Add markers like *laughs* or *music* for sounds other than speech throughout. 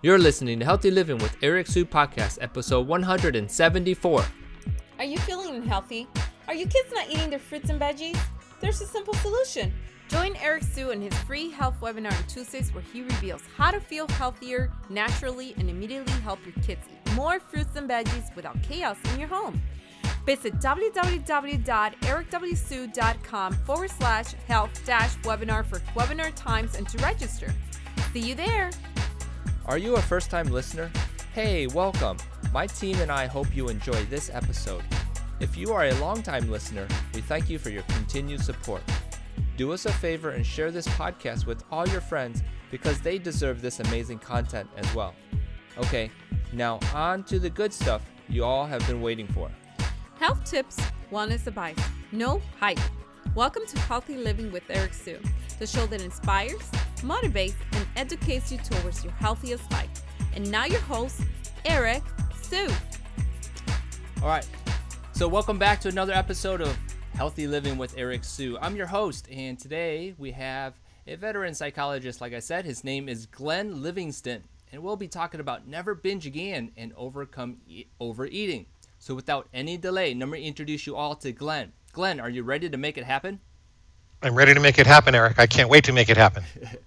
You're listening to Healthy Living with Eric Sue Podcast, episode 174. Are you feeling unhealthy? Are your kids not eating their fruits and veggies? There's a simple solution. Join Eric Sue in his free health webinar on Tuesdays where he reveals how to feel healthier naturally and immediately help your kids eat more fruits and veggies without chaos in your home. Visit www.ericwsue.com forward slash health dash webinar for webinar times and to register. See you there. Are you a first time listener? Hey, welcome. My team and I hope you enjoy this episode. If you are a long-time listener, we thank you for your continued support. Do us a favor and share this podcast with all your friends because they deserve this amazing content as well. Okay, now on to the good stuff you all have been waiting for. Health tips, wellness advice, no hype. Welcome to Healthy Living with Eric Sue, the show that inspires, motivates, and educates you towards your healthiest life. And now your host, Eric Sue. All right, so welcome back to another episode of Healthy Living with Eric Sue. I'm your host, and today we have a veteran psychologist. Like I said, his name is Glenn Livingston, and we'll be talking about never binge again and overcome e- overeating. So, without any delay, let me introduce you all to Glenn. Glenn, are you ready to make it happen? I'm ready to make it happen, Eric. I can't wait to make it happen.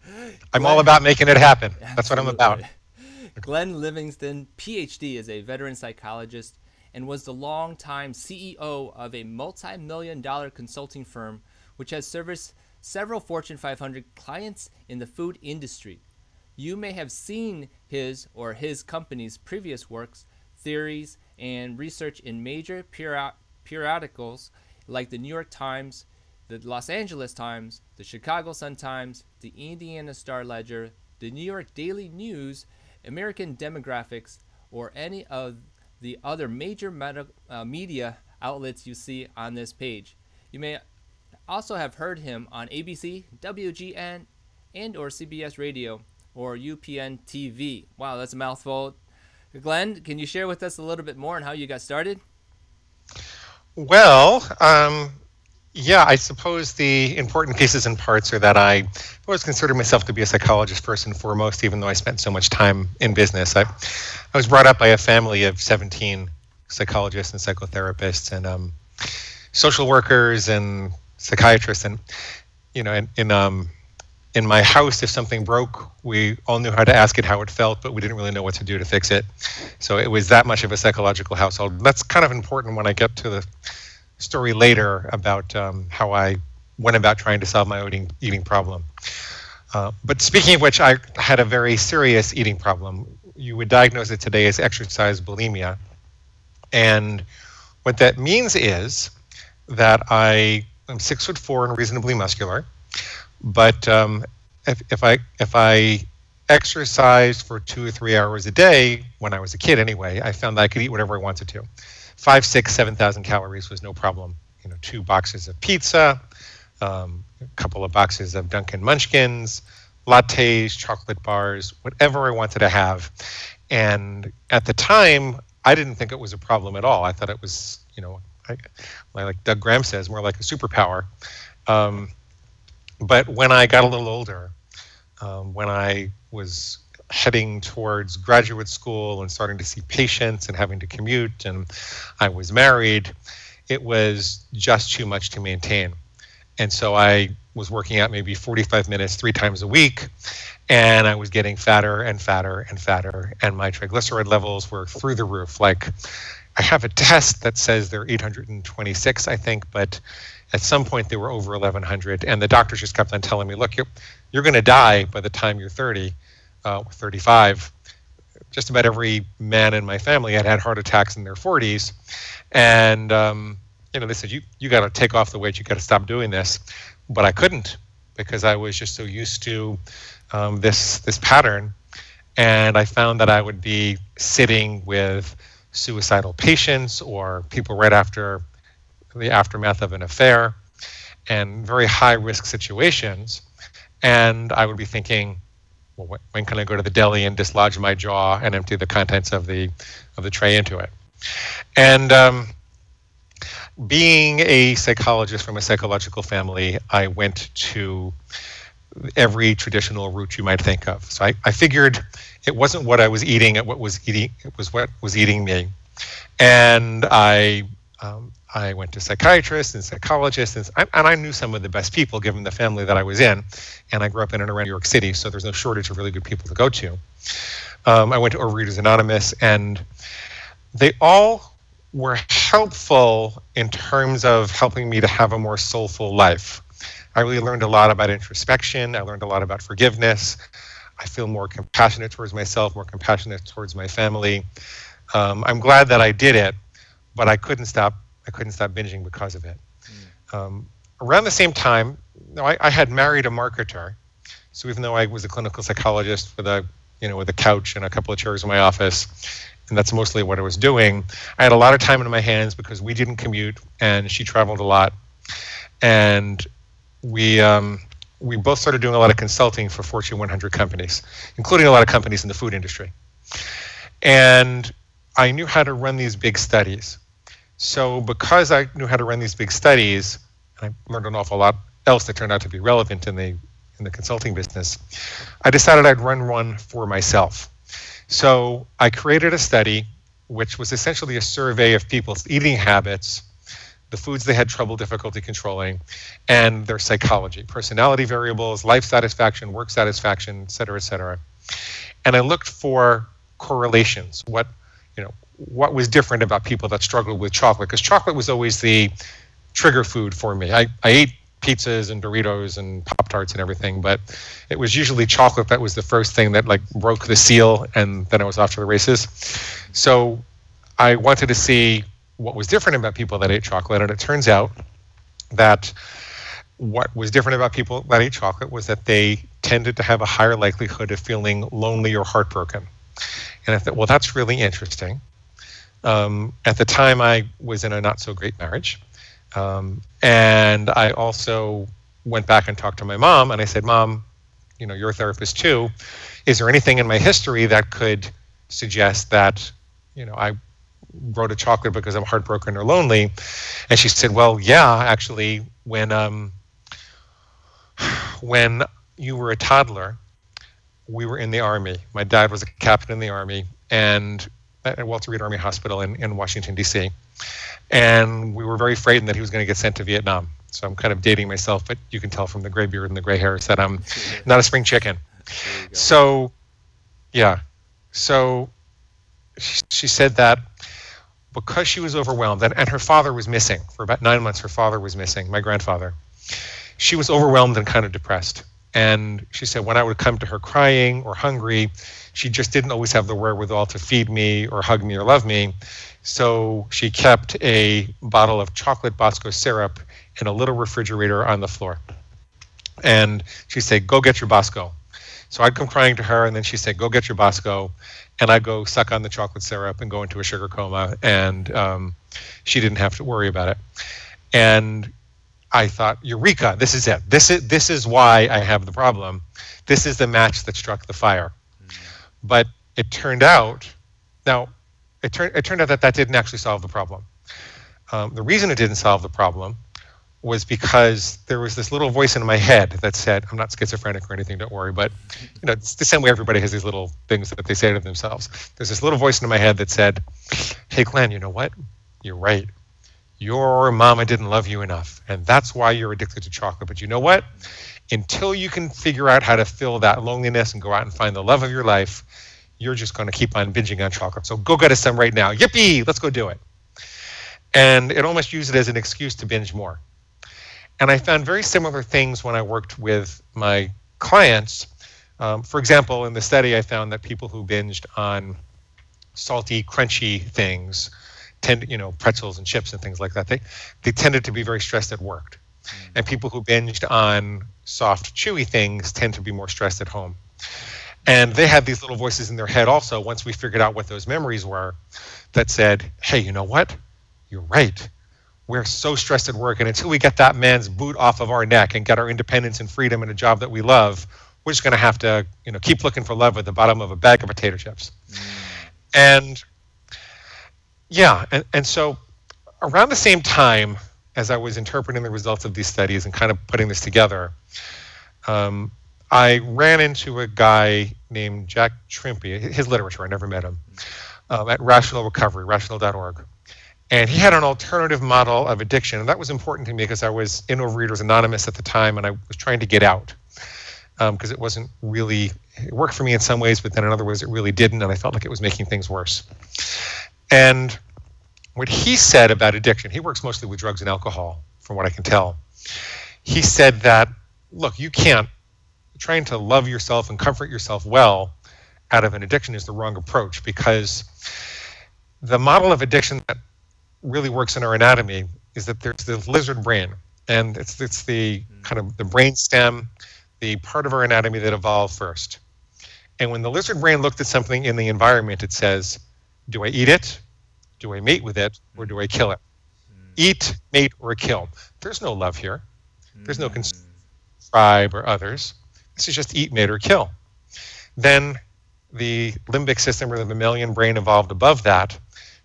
*laughs* I'm all about making it happen. That's what I'm about. *laughs* Glenn Livingston, PhD, is a veteran psychologist and was the longtime CEO of a multi million dollar consulting firm which has serviced several Fortune 500 clients in the food industry. You may have seen his or his company's previous works, theories, and research in major period- periodicals like the New York Times, the Los Angeles Times, the Chicago Sun Times, the Indiana Star Ledger, the New York Daily News, American Demographics, or any of the other major meta, uh, media outlets you see on this page. You may also have heard him on ABC, WGN, and or CBS Radio or UPN TV. Wow, that's a mouthful. Glenn, can you share with us a little bit more on how you got started? Well, um, yeah, I suppose the important pieces and parts are that I always considered myself to be a psychologist first and foremost, even though I spent so much time in business. I, I was brought up by a family of 17 psychologists and psychotherapists and um, social workers and psychiatrists. And, you know, in, in, um, in my house, if something broke, we all knew how to ask it how it felt, but we didn't really know what to do to fix it. So it was that much of a psychological household. That's kind of important when I get to the story later about um, how I went about trying to solve my eating, eating problem. Uh, but speaking of which, I had a very serious eating problem. You would diagnose it today as exercise bulimia. And what that means is that I am six foot four and reasonably muscular. But um, if, if I if I exercised for two or three hours a day when I was a kid, anyway, I found that I could eat whatever I wanted to five, six, seven thousand calories was no problem. You know, two boxes of pizza, um, a couple of boxes of Dunkin' Munchkins, lattes, chocolate bars, whatever I wanted to have. And at the time, I didn't think it was a problem at all. I thought it was, you know, like Doug Graham says, more like a superpower. Um, but when I got a little older, um, when I was heading towards graduate school and starting to see patients and having to commute and I was married, it was just too much to maintain. And so I was working out maybe 45 minutes three times a week and I was getting fatter and fatter and fatter and my triglyceride levels were through the roof like I have a test that says they're 826 I think but at some point they were over 1100 and the doctors just kept on telling me look you're, you're going to die by the time you're 30 uh, 35, just about every man in my family had had heart attacks in their 40s, and um, you know they said you you got to take off the weight, you got to stop doing this, but I couldn't because I was just so used to um, this this pattern, and I found that I would be sitting with suicidal patients or people right after the aftermath of an affair and very high risk situations and i would be thinking well, when can I go to the deli and dislodge my jaw and empty the contents of the of the tray into it? And um, being a psychologist from a psychological family, I went to every traditional route you might think of. So I, I figured It wasn't what I was eating; it what was eating. It was what was eating me. And I um, I went to psychiatrists and psychologists, and, and I knew some of the best people given the family that I was in. And I grew up in and around New York City, so there's no shortage of really good people to go to. Um, I went to Overeaters Anonymous, and they all were helpful in terms of helping me to have a more soulful life. I really learned a lot about introspection. I learned a lot about forgiveness. I feel more compassionate towards myself, more compassionate towards my family. Um, I'm glad that I did it, but I couldn't stop. I couldn't stop binging because of it. Mm. Um, around the same time, know, I, I, had married a marketer, so even though I was a clinical psychologist with a you know with a couch and a couple of chairs in my office, and that's mostly what I was doing, I had a lot of time in my hands because we didn't commute and she traveled a lot, and we. Um, we both started doing a lot of consulting for Fortune 100 companies, including a lot of companies in the food industry. And I knew how to run these big studies. So because I knew how to run these big studies, and I learned an awful lot else that turned out to be relevant in the in the consulting business. I decided I'd run one for myself. So I created a study which was essentially a survey of people's eating habits, the foods they had trouble difficulty controlling, and their psychology, personality variables, life satisfaction, work satisfaction, et cetera, et cetera. And I looked for correlations, what you know, what was different about people that struggled with chocolate? Because chocolate was always the trigger food for me. I, I ate pizzas and Doritos and Pop Tarts and everything, but it was usually chocolate that was the first thing that like broke the seal, and then I was off to the races. So I wanted to see what was different about people that ate chocolate, and it turns out that what was different about people that ate chocolate was that they tended to have a higher likelihood of feeling lonely or heartbroken. And I thought, well, that's really interesting. Um, at the time, I was in a not so great marriage. Um, and I also went back and talked to my mom, and I said, Mom, you know, you're a therapist too. Is there anything in my history that could suggest that, you know, I wrote a chocolate because I'm heartbroken or lonely? And she said, Well, yeah, actually, when um, when you were a toddler, we were in the army. My dad was a captain in the army and at Walter Reed Army Hospital in, in Washington, D.C. And we were very frightened that he was going to get sent to Vietnam. So I'm kind of dating myself, but you can tell from the gray beard and the gray hairs that I'm not a spring chicken. So, yeah. So she, she said that because she was overwhelmed, and, and her father was missing for about nine months, her father was missing, my grandfather. She was overwhelmed and kind of depressed. And she said, when I would come to her crying or hungry, she just didn't always have the wherewithal to feed me or hug me or love me. So she kept a bottle of chocolate Bosco syrup in a little refrigerator on the floor. And she said, Go get your Bosco. So I'd come crying to her, and then she said, Go get your Bosco. And I'd go suck on the chocolate syrup and go into a sugar coma. And um, she didn't have to worry about it. And I thought, Eureka, this is it. This is this is why I have the problem. This is the match that struck the fire. Mm. But it turned out, now, it turned it turned out that that didn't actually solve the problem. Um, the reason it didn't solve the problem was because there was this little voice in my head that said, "I'm not schizophrenic or anything. Don't worry." But you know, it's the same way everybody has these little things that they say to themselves. There's this little voice in my head that said, "Hey, Glenn, you know what? You're right your mama didn't love you enough and that's why you're addicted to chocolate. But you know what? Until you can figure out how to fill that loneliness and go out and find the love of your life you're just going to keep on binging on chocolate. So go get us some right now. Yippee! Let's go do it. And it almost used it as an excuse to binge more. And i found very similar things when i worked with my clients. Um, for example in the study i found that people who binged on salty crunchy things tend you know pretzels and chips and things like that they they tended to be very stressed at work. Mm. and people who binged on soft chewy things tend to be more stressed at home. And they had these little voices in their head also once we figured out what those memories were that said hey you know what? You're right. We're so stressed at work and until we get that man's boot off of our neck and get our independence and freedom and a job that we love we're just going to have to you know keep looking for love at the bottom of a bag of potato chips. Mm. and yeah, and, and so around the same time as I was interpreting the results of these studies and kind of putting this together, um, I ran into a guy named Jack Trimpey, his literature, I never met him, um, at Rational Recovery, rational.org. And he had an alternative model of addiction. And that was important to me because I was in Overeaters Anonymous at the time and I was trying to get out because um, it wasn't really, it worked for me in some ways, but then in other ways it really didn't. And I felt like it was making things worse. And what he said about addiction, he works mostly with drugs and alcohol, from what I can tell. He said that, look, you can't, trying to love yourself and comfort yourself well out of an addiction is the wrong approach because the model of addiction that really works in our anatomy is that there's the lizard brain, and it's it's the hmm. kind of the brain stem, the part of our anatomy that evolved first. And when the lizard brain looked at something in the environment, it says, "Do I eat it? Do I mate with it, or do I kill it? Eat, mate, or kill." There's no love here. There's no cons- tribe or others. This is just eat, mate, or kill. Then the limbic system or the mammalian brain evolved above that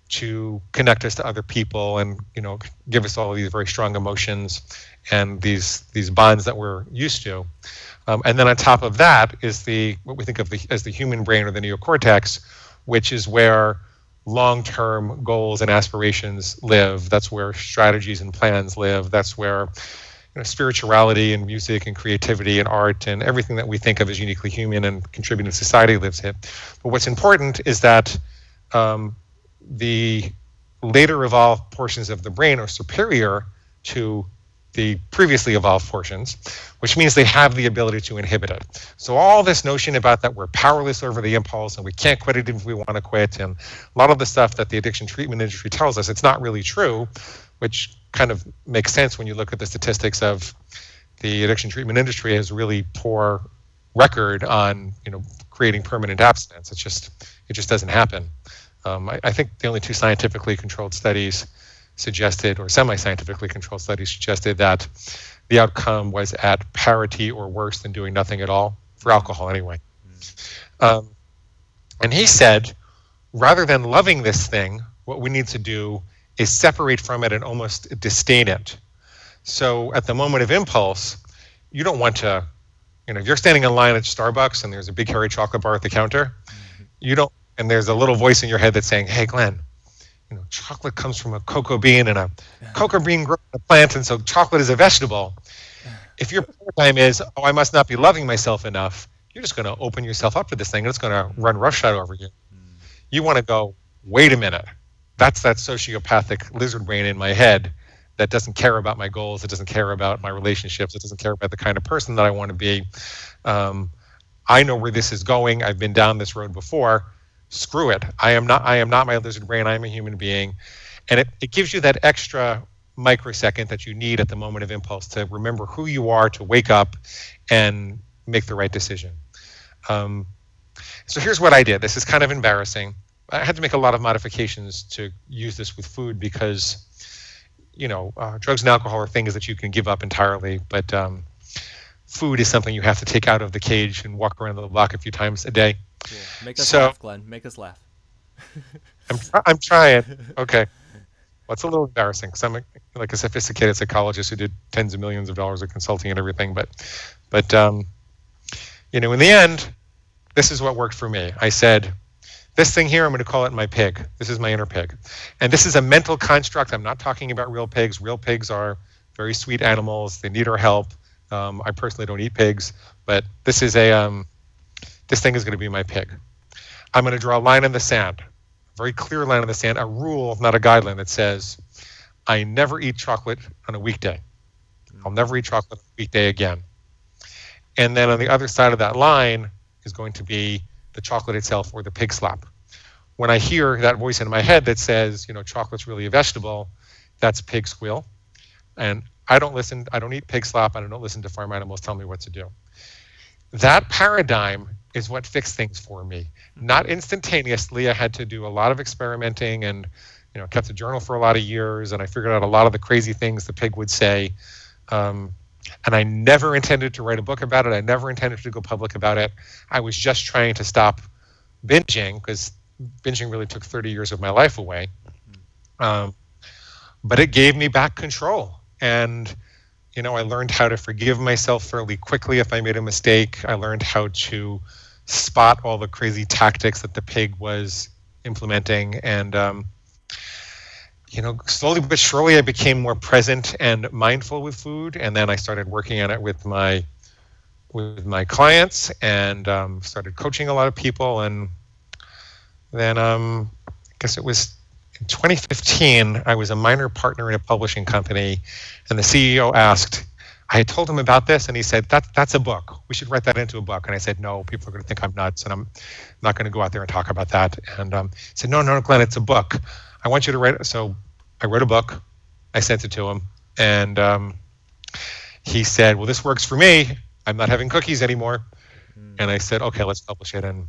to connect us to other people and you know give us all these very strong emotions and these these bonds that we're used to um, and then on top of that is the what we think of the, as the human brain or the neocortex which is where long-term goals and aspirations live. That's where strategies and plans live. That's where you know, spirituality and music and creativity and art and everything that we think of as uniquely human and contributing to society lives here. But what's important is that um, the later evolved portions of the brain are superior to the previously evolved portions, which means they have the ability to inhibit it. So all this notion about that we're powerless over the impulse and we can't quit it if we want to quit, and a lot of the stuff that the addiction treatment industry tells us, it's not really true, which kind of makes sense when you look at the statistics of the addiction treatment industry has really poor record on you know creating permanent abstinence. It just it just doesn't happen. Um, I, I, think the only two scientifically controlled studies suggested, or semi scientifically controlled studies suggested, that the outcome was at parity or worse than doing nothing at all, for alcohol anyway. Um, and he said, rather than loving this thing, what we need to do is separate from it and almost disdain it. So at the moment of impulse, you don't want to, you know, if you're standing in line at Starbucks and there's a big hairy chocolate bar at the counter, mm-hmm. you don't and there's a little voice in your head that's saying, "Hey, Glenn, you know, chocolate comes from a cocoa bean, and a cocoa bean grows in a plant, and so chocolate is a vegetable." If your paradigm is, "Oh, I must not be loving myself enough," you're just going to open yourself up to this thing, and it's going to run roughshod over you. You want to go, "Wait a minute." That's that sociopathic lizard brain in my head that doesn't care about my goals. It doesn't care about my relationships. It doesn't care about the kind of person that I want to be. Um, I know where this is going. I've been down this road before screw it. I am not I am not my lizard brain. I am a human being. And it, it gives you that extra microsecond that you need at the moment of impulse to remember who you are, to wake up and make the right decision. Um, so here's what I did. This is kind of embarrassing. I had to make a lot of modifications to use this with food because, you know, uh, drugs and alcohol are things that you can give up entirely. But um, food is something you have to take out of the cage and walk around the block a few times a day. Yeah. Make us so, laugh, Glenn. Make us laugh. *laughs* I'm, I'm trying. Okay. Well, it's a little embarrassing because I'm a, like a sophisticated psychologist who did tens of millions of dollars of consulting and everything. But, but um, you know, in the end, this is what worked for me. I said, this thing here, I'm going to call it my pig. This is my inner pig. And this is a mental construct. I'm not talking about real pigs. Real pigs are very sweet animals. They need our help. Um, I personally don't eat pigs, but this is a um, this thing is going to be my pig. I'm going to draw a line in the sand, a very clear line in the sand, a rule, not a guideline that says, I never eat chocolate on a weekday. I'll never eat chocolate on a weekday again. And then on the other side of that line is going to be the chocolate itself or the pig slap. When I hear that voice in my head that says, you know, chocolate's really a vegetable, that's pig squeal. And I don't listen, I don't eat pig slap, I don't listen to farm animals tell me what to do. That paradigm is what fixed things for me. Not instantaneously. I had to do a lot of experimenting and you know kept a journal for a lot of years and I figured out a lot of the crazy things the pig would say. Um, and I never intended to write a book about it. I never intended to go public about it. I was just trying to stop binging because binging really took 30 years of my life away. Um, but it gave me back control. And you know, I learned how to forgive myself fairly quickly if I made a mistake. I learned how to spot all the crazy tactics that the pig was implementing. And, um, you know, slowly but surely I became more present and mindful with food. And then I started working on it with my with my clients and um, started coaching a lot of people. And then um, I guess it was in 2015, I was a minor partner in a publishing company, and the CEO asked, I had told him about this, and he said, that, That's a book. We should write that into a book. And I said, No, people are going to think I'm nuts, and I'm not going to go out there and talk about that. And um, he said, No, no, Glenn, it's a book. I want you to write it. So I wrote a book, I sent it to him, and um, he said, Well, this works for me. I'm not having cookies anymore. Mm. And I said, Okay, let's publish it. And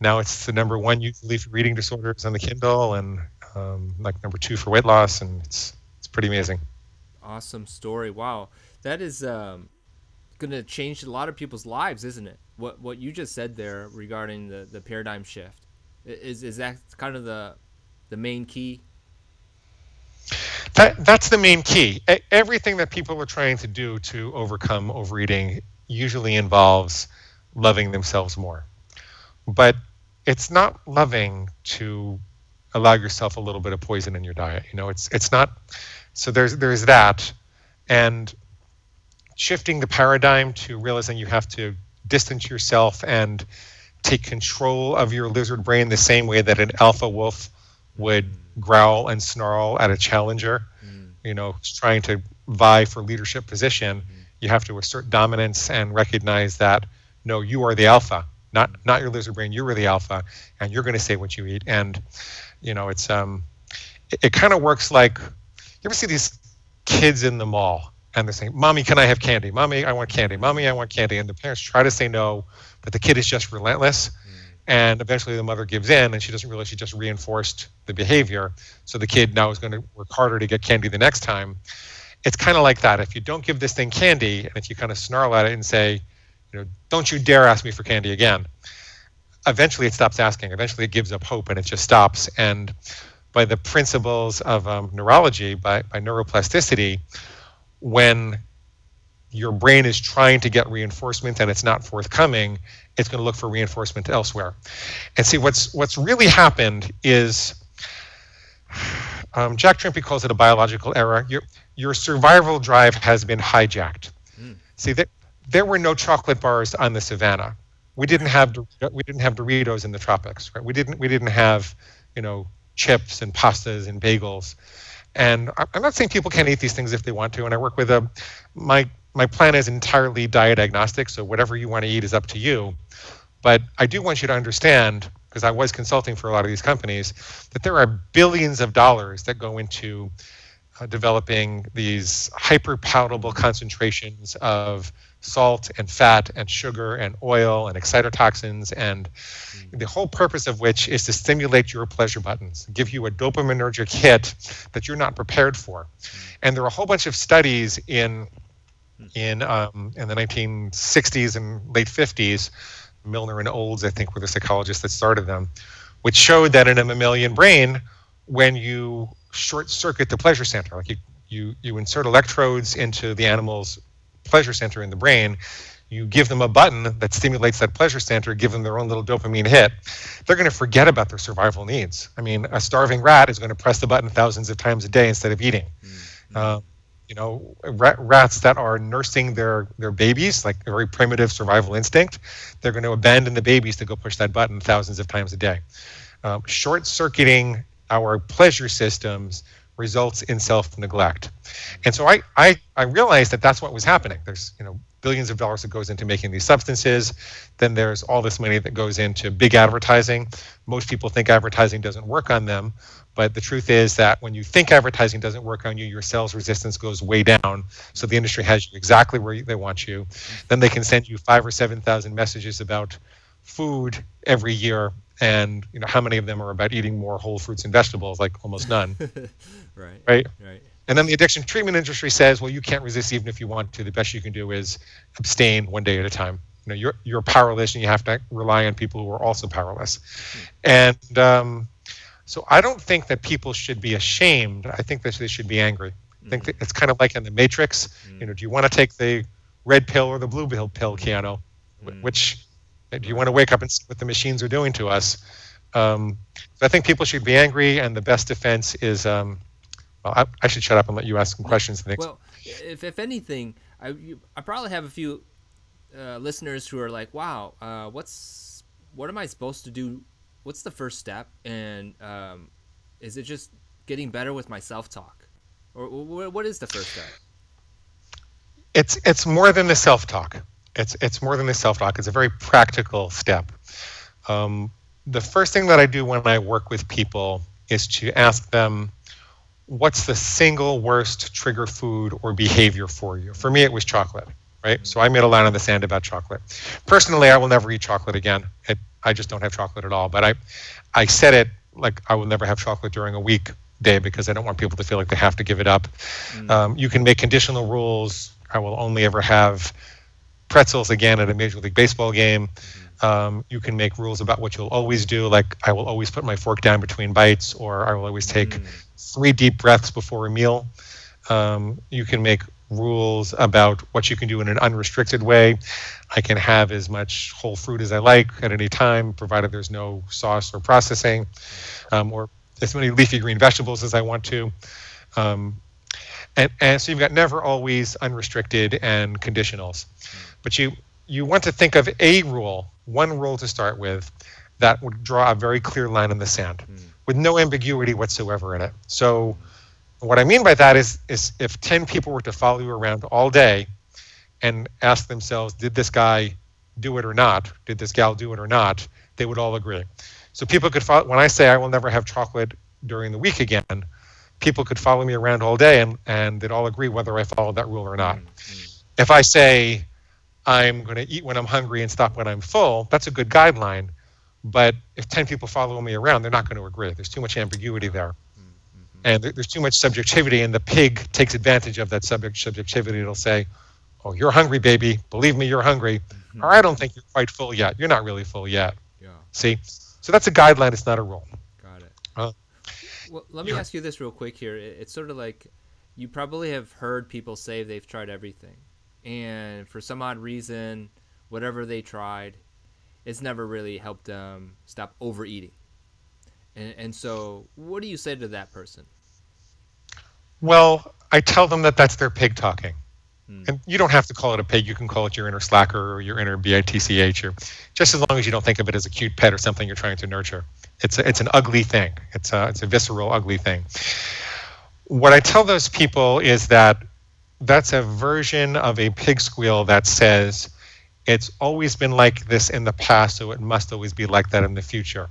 now it's the number one usually for reading disorders on the Kindle, and um, like number two for weight loss, and it's it's pretty amazing. Awesome story! Wow, that is um, going to change a lot of people's lives, isn't it? What what you just said there regarding the, the paradigm shift is is that kind of the the main key? That that's the main key. Everything that people are trying to do to overcome overeating usually involves loving themselves more, but it's not loving to allow yourself a little bit of poison in your diet. You know, it's it's not. So there's there's that, and shifting the paradigm to realizing you have to distance yourself and take control of your lizard brain the same way that an alpha wolf would growl and snarl at a challenger. Mm. You know, trying to vie for leadership position. Mm. You have to assert dominance and recognize that no, you are the alpha not not your lizard brain. You were the alpha, and you're going to say what you eat. And you know, it's um, it, it kind of works like you ever see these kids in the mall and they're saying, "Mommy, can I have candy? Mommy, I want candy. Mommy, I want candy." And the parents try to say no, but the kid is just relentless. Mm. And eventually, the mother gives in, and she doesn't realize she just reinforced the behavior. So the kid now is going to work harder to get candy the next time. It's kind of like that. If you don't give this thing candy, and if you kind of snarl at it and say, you know, don't you dare ask me for candy again. Eventually, it stops asking. Eventually, it gives up hope and it just stops. And by the principles of um, neurology, by, by neuroplasticity, when your brain is trying to get reinforcement and it's not forthcoming, it's going to look for reinforcement elsewhere. And see, what's what's really happened is um, Jack Trimpey calls it a biological error. Your your survival drive has been hijacked. Mm. See that there were no chocolate bars on the savannah. We didn't have we didn't have Doritos in the tropics. Right? We didn't we didn't have you know chips and pastas and bagels. And I'm not saying people can't eat these things if they want to. And I work with a my my plan is entirely diet agnostic, so whatever you want to eat is up to you. But I do want you to understand, because I was consulting for a lot of these companies, that there are billions of dollars that go into uh, developing these hyper palatable concentrations of salt and fat and sugar and oil and excitotoxins and mm. the whole purpose of which is to stimulate your pleasure buttons give you a dopaminergic hit that you're not prepared for mm. and there are a whole bunch of studies in mm. in um, in the 1960s and late 50s milner and olds i think were the psychologists that started them which showed that in a mammalian brain when you short circuit the pleasure center like you you, you insert electrodes into the animal's pleasure center in the brain, you give them a button that stimulates that pleasure center, give them their own little dopamine hit, they're going to forget about their survival needs. I mean, a starving rat is going to press the button thousands of times a day instead of eating. Mm-hmm. Uh, you know, rat, rats that are nursing their their babies, like a very primitive survival instinct, they're going to abandon the babies to go push that button thousands of times a day. Um, short circuiting our pleasure systems results in self-neglect. And so I, I, I realized that that's what was happening. There's you know billions of dollars that goes into making these substances. Then there's all this money that goes into big advertising. Most people think advertising doesn't work on them, but the truth is that when you think advertising doesn't work on you, your sales resistance goes way down. So the industry has you exactly where they want you. Then they can send you five or seven thousand messages about food every year and you know how many of them are about eating more whole fruits and vegetables? Like almost none. *laughs* Right right? right. And then the addiction treatment industry says well you can't resist even if you want to. The best you can do is abstain one day at a time. You know you're you're powerless and you have to rely on people who are also powerless. Hmm. and um, so i don't think that people should be ashamed. I think that they should be angry. I think that it's kind of like in the Matrix. You know, do you want to take the red pill or the blue pill, pill Keanu? Wh- Which do you want to wake up and see what the machines are doing to us? Um, so I think people should be angry, and the best defense is. Um, well, I, I should shut up and let you ask some questions. Well, if, if anything, I, you, I probably have a few uh, listeners who are like, "Wow, uh, what's what am I supposed to do? What's the first step? And um, is it just getting better with my self-talk, or wh- what is the first step?" it's it's more than the self talk. It's it's more than the self talk. It's a very practical step. Um, the first thing that I do when I work with people is to ask them, "What's the single worst trigger food or behavior for you?" For me, it was chocolate. Right. So I made a line in the sand about chocolate. Personally, I will never eat chocolate again. It, I just don't have chocolate at all. But I, I said it like I will never have chocolate during a week day because I don't want people to feel like they have to give it up. Um, you can make conditional rules. I will only ever have pretzels again at a Major League Baseball game. Um, you can make rules about what you'll always do, like I will always put my fork down between bites, or I will always take three deep breaths before a meal. Um, you can make rules about what you can do in an unrestricted way. I can have as much whole fruit as I like at any time, provided there's no sauce or processing, um, or as many leafy green vegetables as I want to. Um, and, and so you've got never always unrestricted and conditionals but you you want to think of a rule one rule to start with that would draw a very clear line in the sand hmm. with no ambiguity whatsoever in it. So what i mean by that is is if 10 people were to follow you around all day and ask themselves did this guy do it or not? Did this gal do it or not? they would all agree. So people could follow when i say i will never have chocolate during the week again people could follow me around all day and, and they'd all agree whether I followed that rule or not. Hmm, hmm. If I say I'm going to eat when I'm hungry and stop when I'm full, that's a good guideline. But if 10 people follow me around, they're not going to agree. There's too much ambiguity there. And there's too much subjectivity, and the pig takes advantage of that subject subjectivity. It'll say, Oh, you're hungry, baby. Believe me, you're hungry. Or I don't think you're quite full yet. You're not really full yet. Yeah, See? So that's a guideline, it's not a rule. got it. Uh, well, let me ask you this real quick here. It's sort of like you probably have heard people say they've tried everything, and for some odd reason, whatever they tried, it's never really helped them stop overeating. And, and so, what do you say to that person? Well, I tell them that that's their pig talking. Hmm. And you don't have to call it a pig. You can call it your inner slacker or your inner bitch, or just as long as you don't think of it as a cute pet or something you're trying to nurture. It's a, it's an ugly thing. It's a it's a visceral, ugly thing. What I tell those people is that that's a version of a pig squeal that says it's always been like this in the past, so it must always be like that in the future.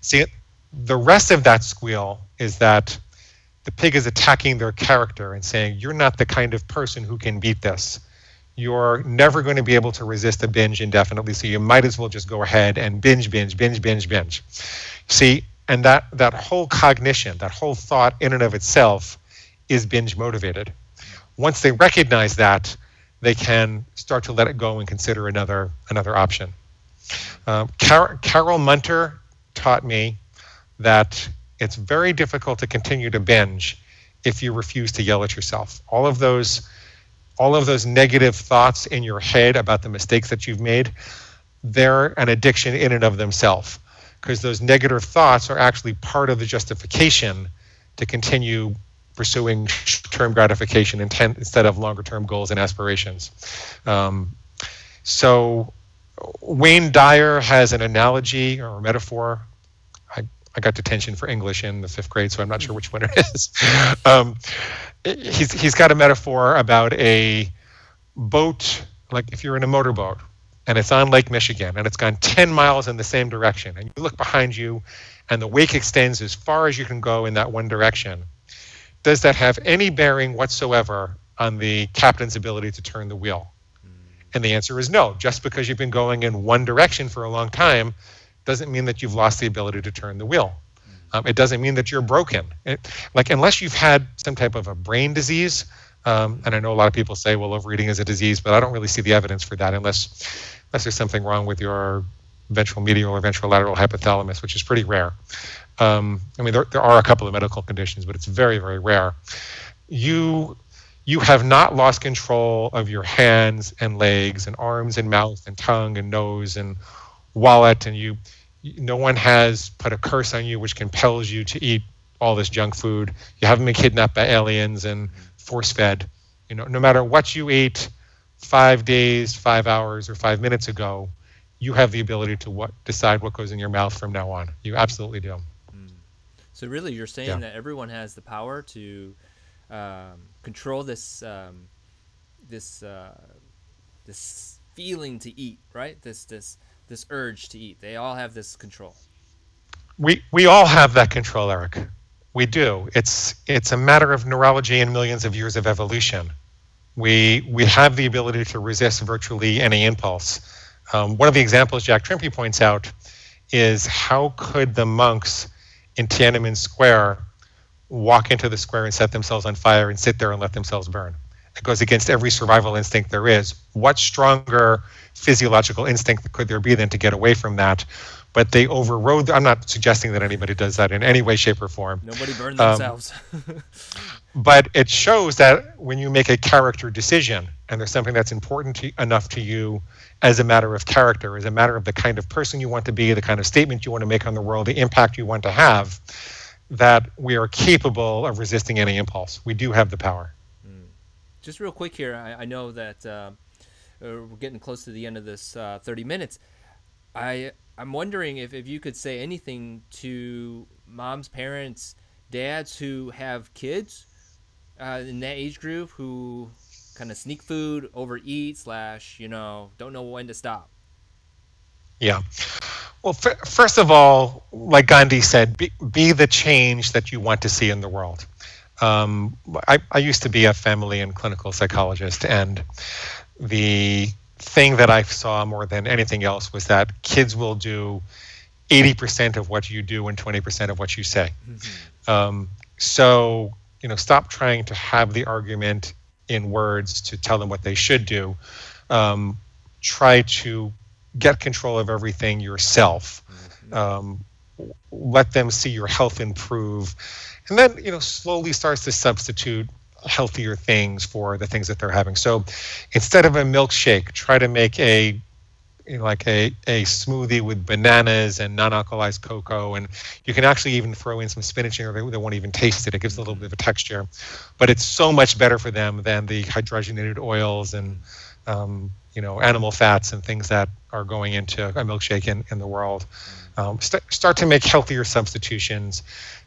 See, the rest of that squeal is that the pig is attacking their character and saying, You're not the kind of person who can beat this. You're never going to be able to resist a binge indefinitely, so you might as well just go ahead and binge, binge, binge, binge, binge. See, and that, that whole cognition, that whole thought in and of itself is binge motivated. Once they recognize that, they can start to let it go and consider another another option. Um, Car- Carol Munter taught me that it's very difficult to continue to binge if you refuse to yell at yourself. All of those all of those negative thoughts in your head about the mistakes that you've made, they're an addiction in and of themselves because those negative thoughts are actually part of the justification to continue pursuing short term gratification intent instead of longer term goals and aspirations. Um, so Wayne Dyer has an analogy or a metaphor. I, I got detention for English in the fifth grade, so I'm not sure which one *laughs* it is. Um, he's, he's got a metaphor about a boat, like if you're in a motorboat and it's on Lake Michigan and it's gone 10 miles in the same direction, and you look behind you and the wake extends as far as you can go in that one direction. Does that have any bearing whatsoever on the captain's ability to turn the wheel? And the answer is no. Just because you've been going in one direction for a long time doesn't mean that you've lost the ability to turn the wheel. Um, it doesn't mean that you're broken. It, like unless you've had some type of a brain disease, um, and I know a lot of people say, well, overeating is a disease, but I don't really see the evidence for that unless unless there's something wrong with your ventral medial or ventral lateral hypothalamus, which is pretty rare. Um, I mean, there, there are a couple of medical conditions, but it's very, very rare. you you have not lost control of your hands and legs and arms and mouth and tongue and nose and wallet and you no one has put a curse on you which compels you to eat all this junk food. You haven't been kidnapped by aliens and force fed you know no matter what you ate five days five hours or five minutes ago you have the ability to what decide what goes in your mouth from now on. You absolutely do so really you're saying yeah. that everyone has the power to um, control this um, this uh, this feeling to eat right? This this this urge to eat. They all have this control. We we all have that control eric. We do. It's it's a matter of neurology and millions of years of evolution. We we have the ability to resist virtually any impulse. Um, one of the examples jack trimpey points out is how could the monks in tiananmen square walk into the square and set themselves on fire and sit there and let themselves burn. It goes against every survival instinct there is. What stronger physiological instinct could there be than to get away from that? But they overrode. I'm not suggesting that anybody does that in any way, shape, or form. Nobody burned themselves. Um, *laughs* but it shows that when you make a character decision and there's something that's important to, enough to you as a matter of character, as a matter of the kind of person you want to be, the kind of statement you want to make on the world, the impact you want to have, that we are capable of resisting any impulse. We do have the power. Mm. Just real quick here, I, I know that uh, uh, we're getting close to the end of this uh, 30 minutes. I I'm wondering if, if you could say anything to moms, parents, dads who have kids uh, in that age group who kind of sneak food, overeat, slash, you know, don't know when to stop. Yeah. Well, f- first of all, like Gandhi said, be, be, the change that you want to see in the world. Um, I, I used to be a family and clinical psychologist, and the thing that I saw more than anything else was that kids will do 80% of what you do and 20% of what you say. Mm-hmm. Um, so, you know, stop trying to have the argument in words to tell them what they should do. Um, try to get control of everything yourself. Mm-hmm. Um, let them see your health improve, and then you know slowly starts to substitute healthier things for the things that they're having. So instead of a milkshake, try to make a like a, a smoothie with bananas and non-alkalized cocoa and you can actually even throw in some spinach in there they, won't even taste it. It gives a little bit of a texture. But it's so much better for them than the hydrogenated oils and um, you know animal fats and things that are going into a milkshake in, in the world. Um, st- start to make healthier substitutions.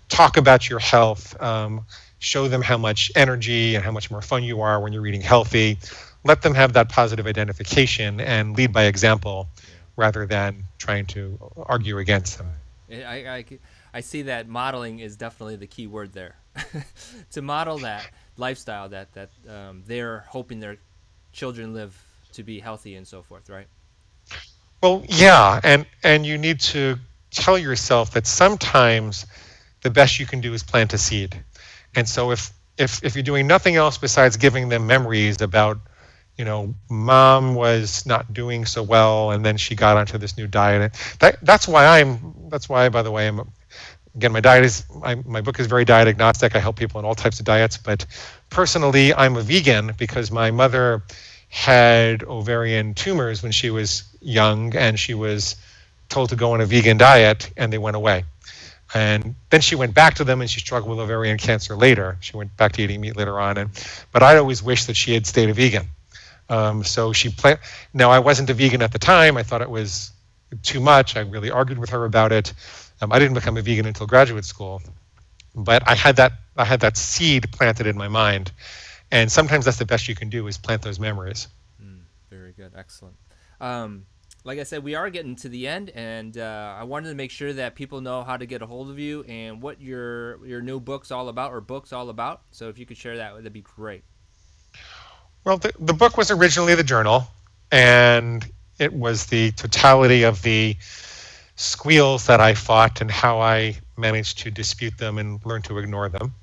Talk about your health. Um, show them how much energy and how much more fun you are when you're eating healthy let them have that positive identification and lead by example rather than trying to argue against them. I, I, I see that modeling is definitely the key word there. *laughs* to model that lifestyle that, that um, they're hoping their children live to be healthy and so forth, right? Well, yeah, and and you need to tell yourself that sometimes the best you can do is plant a seed. And so if if if you're doing nothing else besides giving them memories about you know, mom was not doing so well, and then she got onto this new diet. That, that's why I'm. That's why, by the way, I'm. Again, my diet is. My, my book is very diet agnostic. I help people in all types of diets, but personally, I'm a vegan because my mother had ovarian tumors when she was young, and she was told to go on a vegan diet, and they went away. And then she went back to them, and she struggled with ovarian cancer later. She went back to eating meat later on, and but I always wish that she had stayed a vegan um, so she. Now I wasn't a vegan at the time. I thought it was too much. I really argued with her about it. Um, I didn't become a vegan until graduate school, but I had that I had that seed planted in my mind, and sometimes that's the best you can do is plant those memories. Mm, very good, excellent. Um, like I said, we are getting to the end, and uh, I wanted to make sure that people know how to get a hold of you and what your your new book's all about or books all about. So if you could share that, that'd be great. Well, the, the book was originally the journal, and it was the totality of the squeals that I fought and how I managed to dispute them and learn to ignore them.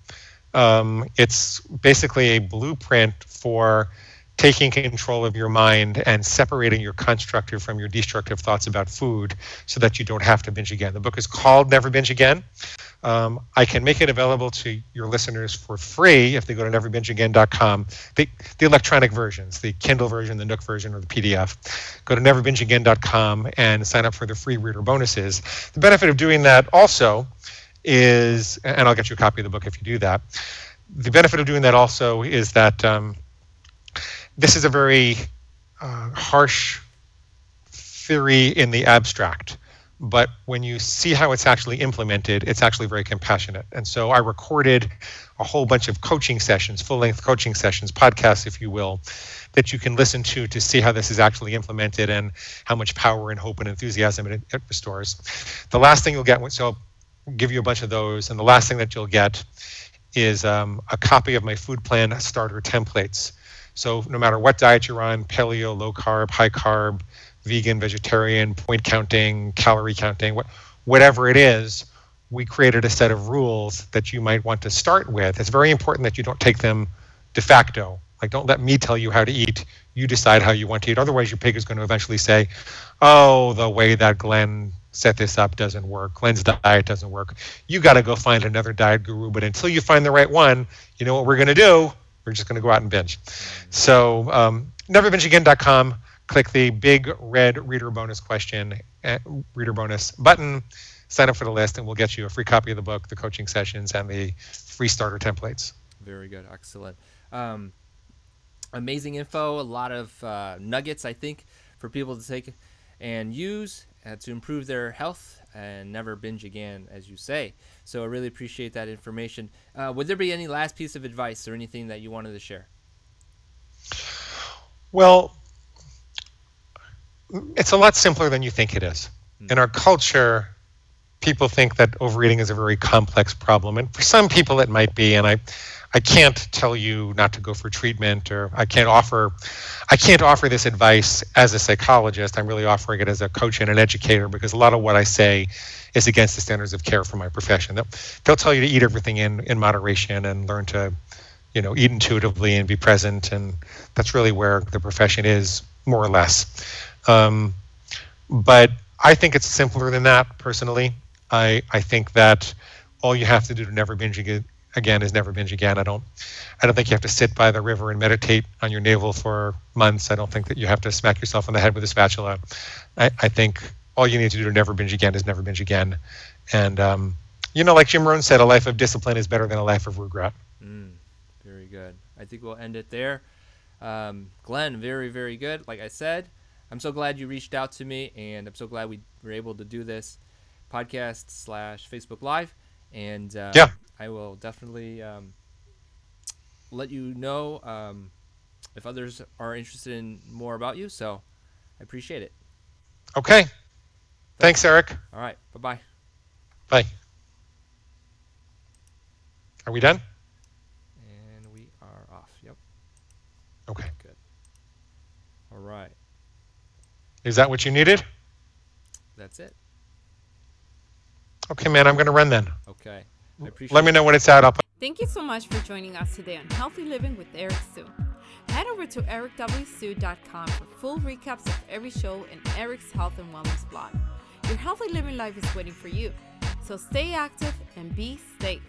Um, it's basically a blueprint for taking control of your mind and separating your constructive from your destructive thoughts about food so that you don't have to binge again. The book is called Never Binge Again. Um, I can make it available to your listeners for free if they go to neverbingeagain.com. The, the electronic versions, the Kindle version, the Nook version, or the PDF. Go to neverbingeagain.com and sign up for the free reader bonuses. The benefit of doing that also is, and I'll get you a copy of the book if you do that. The benefit of doing that also is that um, this is a very uh, harsh theory in the abstract but when you see how it's actually implemented, it's actually very compassionate. And so I recorded a whole bunch of coaching sessions, full length coaching sessions, podcasts, if you will, that you can listen to to see how this is actually implemented and how much power and hope and enthusiasm it, it restores. The last thing you'll get, so I'll give you a bunch of those, and the last thing that you'll get is um, a copy of my food plan starter templates. So no matter what diet you're on, paleo, low carb, high carb, vegan, vegetarian, point counting, calorie counting, what, whatever it is, we created a set of rules that you might want to start with. It's very important that you don't take them de facto. Like, don't let me tell you how to eat. You decide how you want to eat. Otherwise, your pig is going to eventually say, oh, the way that Glenn set this up doesn't work. Glenn's diet doesn't work. You got to go find another diet guru. But until you find the right one, you know what we're going to do? We're just going to go out and binge. So, um, neverbingeagain.com click the big red reader bonus question, uh, reader bonus button, sign up for the list, and we'll get you a free copy of the book, the coaching sessions, and the free starter templates. Very good. Excellent. Um, amazing info, a lot of uh, nuggets, I think, for people to take and use uh, to improve their health and never binge again, as you say. So I really appreciate that information. Uh, would there be any last piece of advice or anything that you wanted to share? Well, it's a lot simpler than you think it is. Mm. In our culture, people think that overeating is a very complex problem, and for some people it might be. And I, I can't tell you not to go for treatment, or I can't offer, I can't offer this advice as a psychologist. I'm really offering it as a coach and an educator because a lot of what I say is against the standards of care for my profession. They'll, they'll tell you to eat everything in in moderation and learn to, you know, eat intuitively and be present, and that's really where the profession is more or less. Um, but I think it's simpler than that, personally. I, I think that all you have to do to never binge again is never binge again. I don't I don't think you have to sit by the river and meditate on your navel for months. I don't think that you have to smack yourself on the head with a spatula. I, I think all you need to do to never binge again is never binge again. And um, you know, like Jim Rohn said, a life of discipline is better than a life of regret. Mm, very good. I think we'll end it there. Um, Glenn, very, very good. Like I said, I'm so glad you reached out to me, and I'm so glad we were able to do this podcast slash Facebook Live. And uh, yeah, I will definitely um, let you know um, if others are interested in more about you. So I appreciate it. Okay. Thanks, Eric. All right. Bye-bye. Bye. Are we done? And we are off. Yep. Okay. Good. All right. Is that what you needed? That's it. Okay, man, I'm going to run then. Okay. Let me know when it's out. I'll Thank you so much for joining us today on Healthy Living with Eric Sue. Head over to ericwsue.com for full recaps of every show and Eric's health and wellness blog. Your healthy living life is waiting for you. So stay active and be safe.